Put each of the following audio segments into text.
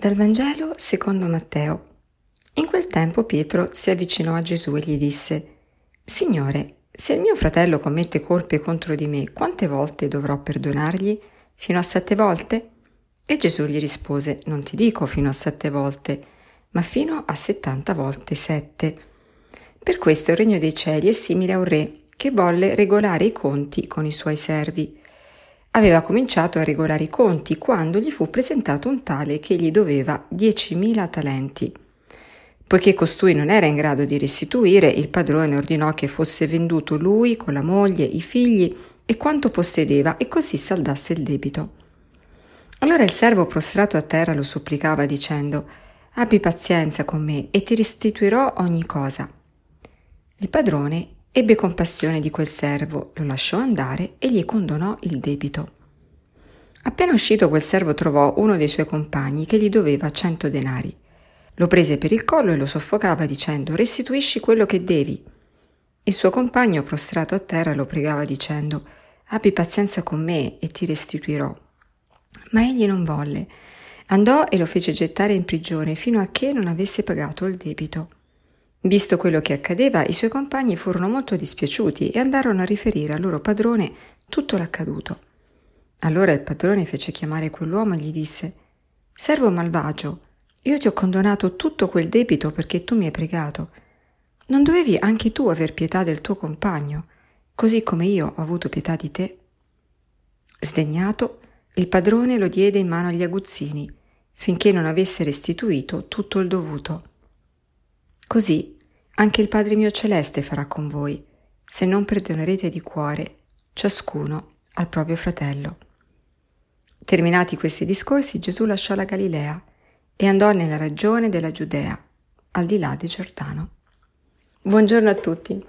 Dal Vangelo secondo Matteo. In quel tempo Pietro si avvicinò a Gesù e gli disse, Signore, se il mio fratello commette colpe contro di me, quante volte dovrò perdonargli? Fino a sette volte? E Gesù gli rispose, Non ti dico fino a sette volte, ma fino a settanta volte sette. Per questo il regno dei cieli è simile a un re che volle regolare i conti con i suoi servi aveva cominciato a regolare i conti quando gli fu presentato un tale che gli doveva 10.000 talenti. Poiché costui non era in grado di restituire, il padrone ordinò che fosse venduto lui con la moglie, i figli e quanto possedeva e così saldasse il debito. Allora il servo prostrato a terra lo supplicava dicendo Abbi pazienza con me e ti restituirò ogni cosa. Il padrone ebbe compassione di quel servo, lo lasciò andare e gli condonò il debito. Appena uscito quel servo trovò uno dei suoi compagni che gli doveva cento denari. Lo prese per il collo e lo soffocava dicendo restituisci quello che devi. Il suo compagno prostrato a terra lo pregava dicendo abbi pazienza con me e ti restituirò. Ma egli non volle. Andò e lo fece gettare in prigione fino a che non avesse pagato il debito. Visto quello che accadeva, i suoi compagni furono molto dispiaciuti e andarono a riferire al loro padrone tutto l'accaduto. Allora il padrone fece chiamare quell'uomo e gli disse Servo malvagio, io ti ho condonato tutto quel debito perché tu mi hai pregato. Non dovevi anche tu aver pietà del tuo compagno, così come io ho avuto pietà di te? Sdegnato, il padrone lo diede in mano agli aguzzini, finché non avesse restituito tutto il dovuto. Così anche il Padre mio celeste farà con voi, se non perdonerete di cuore ciascuno al proprio fratello. Terminati questi discorsi, Gesù lasciò la Galilea e andò nella regione della Giudea, al di là di Giordano. Buongiorno a tutti.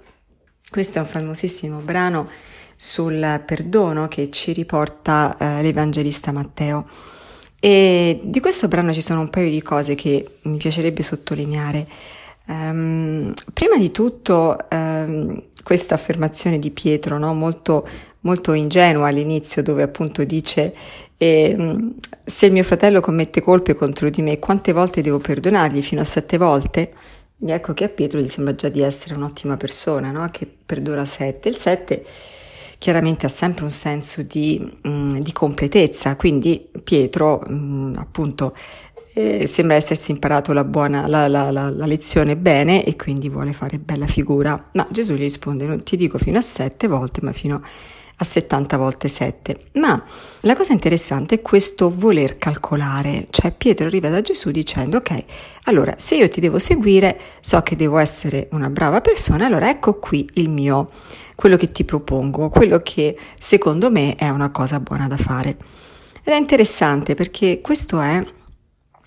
Questo è un famosissimo brano sul perdono che ci riporta eh, l'Evangelista Matteo. E di questo brano ci sono un paio di cose che mi piacerebbe sottolineare. Um, prima di tutto, um, questa affermazione di Pietro, no? molto, molto ingenua all'inizio, dove appunto dice eh, se mio fratello commette colpe contro di me, quante volte devo perdonargli? Fino a sette volte? E ecco che a Pietro gli sembra già di essere un'ottima persona, no? che perdona sette. Il sette chiaramente ha sempre un senso di, mh, mm, di completezza, quindi Pietro mh, mm, appunto eh, sembra essersi imparato la, buona, la, la, la, lezione bene e quindi vuole fare bella figura. Ma Gesù gli risponde, non ti dico fino a sette volte, ma fino a 70 volte 7. Ma la cosa interessante è questo voler calcolare, cioè Pietro arriva da Gesù dicendo ok, allora se io ti devo seguire, so che devo essere una brava persona, allora ecco qui il mio, quello che ti propongo, quello che secondo me è una cosa buona da fare. Ed è interessante perché questo è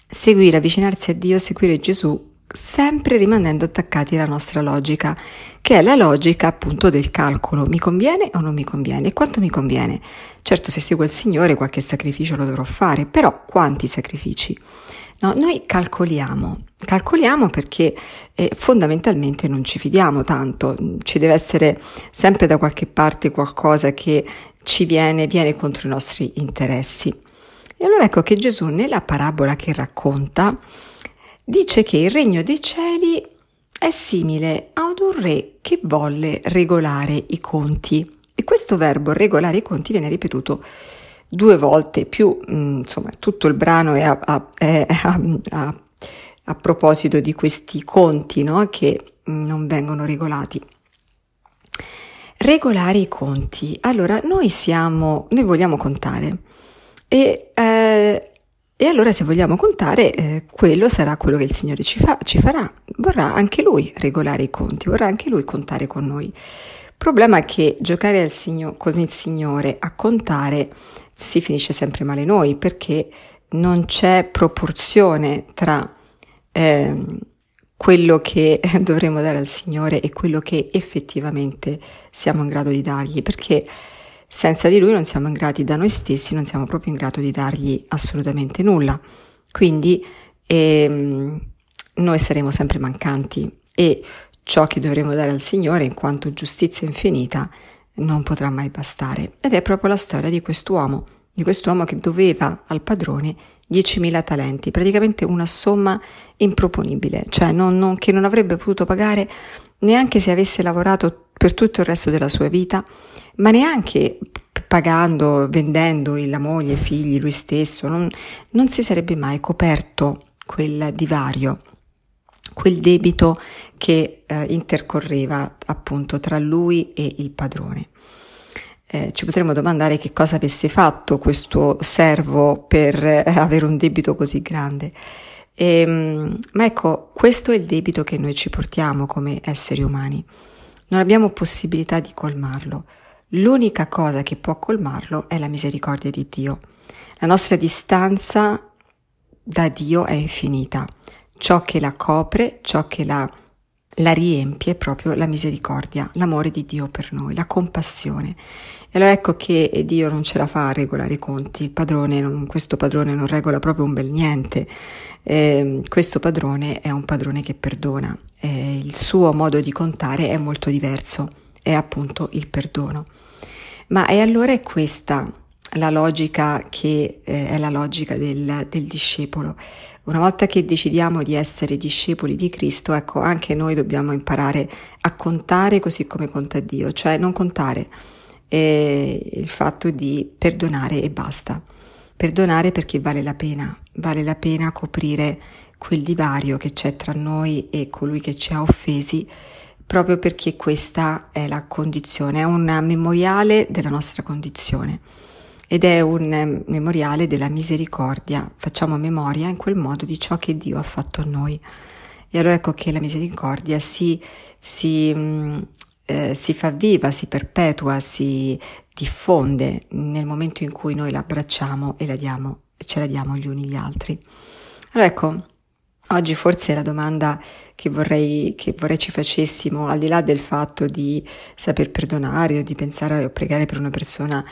seguire, avvicinarsi a Dio, seguire Gesù, sempre rimanendo attaccati alla nostra logica, che è la logica appunto del calcolo, mi conviene o non mi conviene e quanto mi conviene. Certo se seguo il Signore qualche sacrificio lo dovrò fare, però quanti sacrifici? No, noi calcoliamo, calcoliamo perché eh, fondamentalmente non ci fidiamo tanto, ci deve essere sempre da qualche parte qualcosa che ci viene, viene contro i nostri interessi. E allora ecco che Gesù nella parabola che racconta dice che il regno dei cieli è simile ad un re che volle regolare i conti. E questo verbo regolare i conti viene ripetuto due volte, più mm, insomma tutto il brano è a, a, è a, a proposito di questi conti no? che non vengono regolati. Regolare i conti. Allora, noi siamo, noi vogliamo contare e, eh, e allora se vogliamo contare, eh, quello sarà quello che il Signore ci, fa, ci farà. Vorrà anche Lui regolare i conti, vorrà anche Lui contare con noi. Il problema è che giocare Signor, con il Signore a contare si finisce sempre male noi perché non c'è proporzione tra eh, quello che dovremo dare al Signore e quello che effettivamente siamo in grado di dargli, perché senza di lui non siamo in grado da noi stessi, non siamo proprio in grado di dargli assolutamente nulla. Quindi ehm, noi saremo sempre mancanti e ciò che dovremo dare al Signore in quanto giustizia infinita non potrà mai bastare. Ed è proprio la storia di quest'uomo, di quest'uomo che doveva al padrone 10.000 talenti, praticamente una somma improponibile, cioè non, non, che non avrebbe potuto pagare neanche se avesse lavorato per tutto il resto della sua vita, ma neanche pagando, vendendo la moglie, i figli, lui stesso, non, non si sarebbe mai coperto quel divario, quel debito che eh, intercorreva appunto tra lui e il padrone eh, ci potremmo domandare che cosa avesse fatto questo servo per eh, avere un debito così grande. Ehm, ma ecco, questo è il debito che noi ci portiamo come esseri umani. Non abbiamo possibilità di colmarlo. L'unica cosa che può colmarlo è la misericordia di Dio. La nostra distanza da Dio è infinita. Ciò che la copre, ciò che la, la riempie proprio la misericordia, l'amore di Dio per noi, la compassione. E allora ecco che Dio non ce la fa a regolare i conti, padrone non, questo padrone non regola proprio un bel niente, eh, questo padrone è un padrone che perdona, eh, il suo modo di contare è molto diverso, è appunto il perdono. Ma e allora è questa la logica che eh, è la logica del, del discepolo. Una volta che decidiamo di essere discepoli di Cristo, ecco, anche noi dobbiamo imparare a contare così come conta Dio, cioè non contare è il fatto di perdonare e basta. Perdonare perché vale la pena, vale la pena coprire quel divario che c'è tra noi e colui che ci ha offesi, proprio perché questa è la condizione, è un memoriale della nostra condizione ed è un memoriale della misericordia. Facciamo memoria in quel modo di ciò che Dio ha fatto a noi. E allora ecco che la misericordia si, si mm, eh, si fa viva, si perpetua, si diffonde nel momento in cui noi la abbracciamo e la diamo, ce la diamo gli uni gli altri. Allora ecco, oggi forse la domanda che vorrei, che vorrei ci facessimo, al di là del fatto di saper perdonare o di pensare o pregare per una persona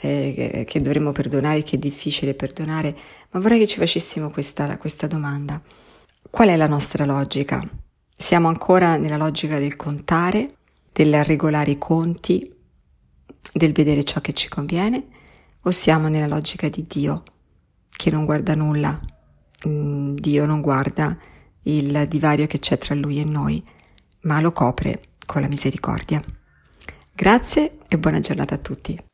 eh, che dovremmo perdonare, che è difficile perdonare, ma vorrei che ci facessimo questa, questa domanda. Qual è la nostra logica? Siamo ancora nella logica del contare del regolare i conti, del vedere ciò che ci conviene, o siamo nella logica di Dio, che non guarda nulla, mm, Dio non guarda il divario che c'è tra Lui e noi, ma lo copre con la misericordia. Grazie e buona giornata a tutti.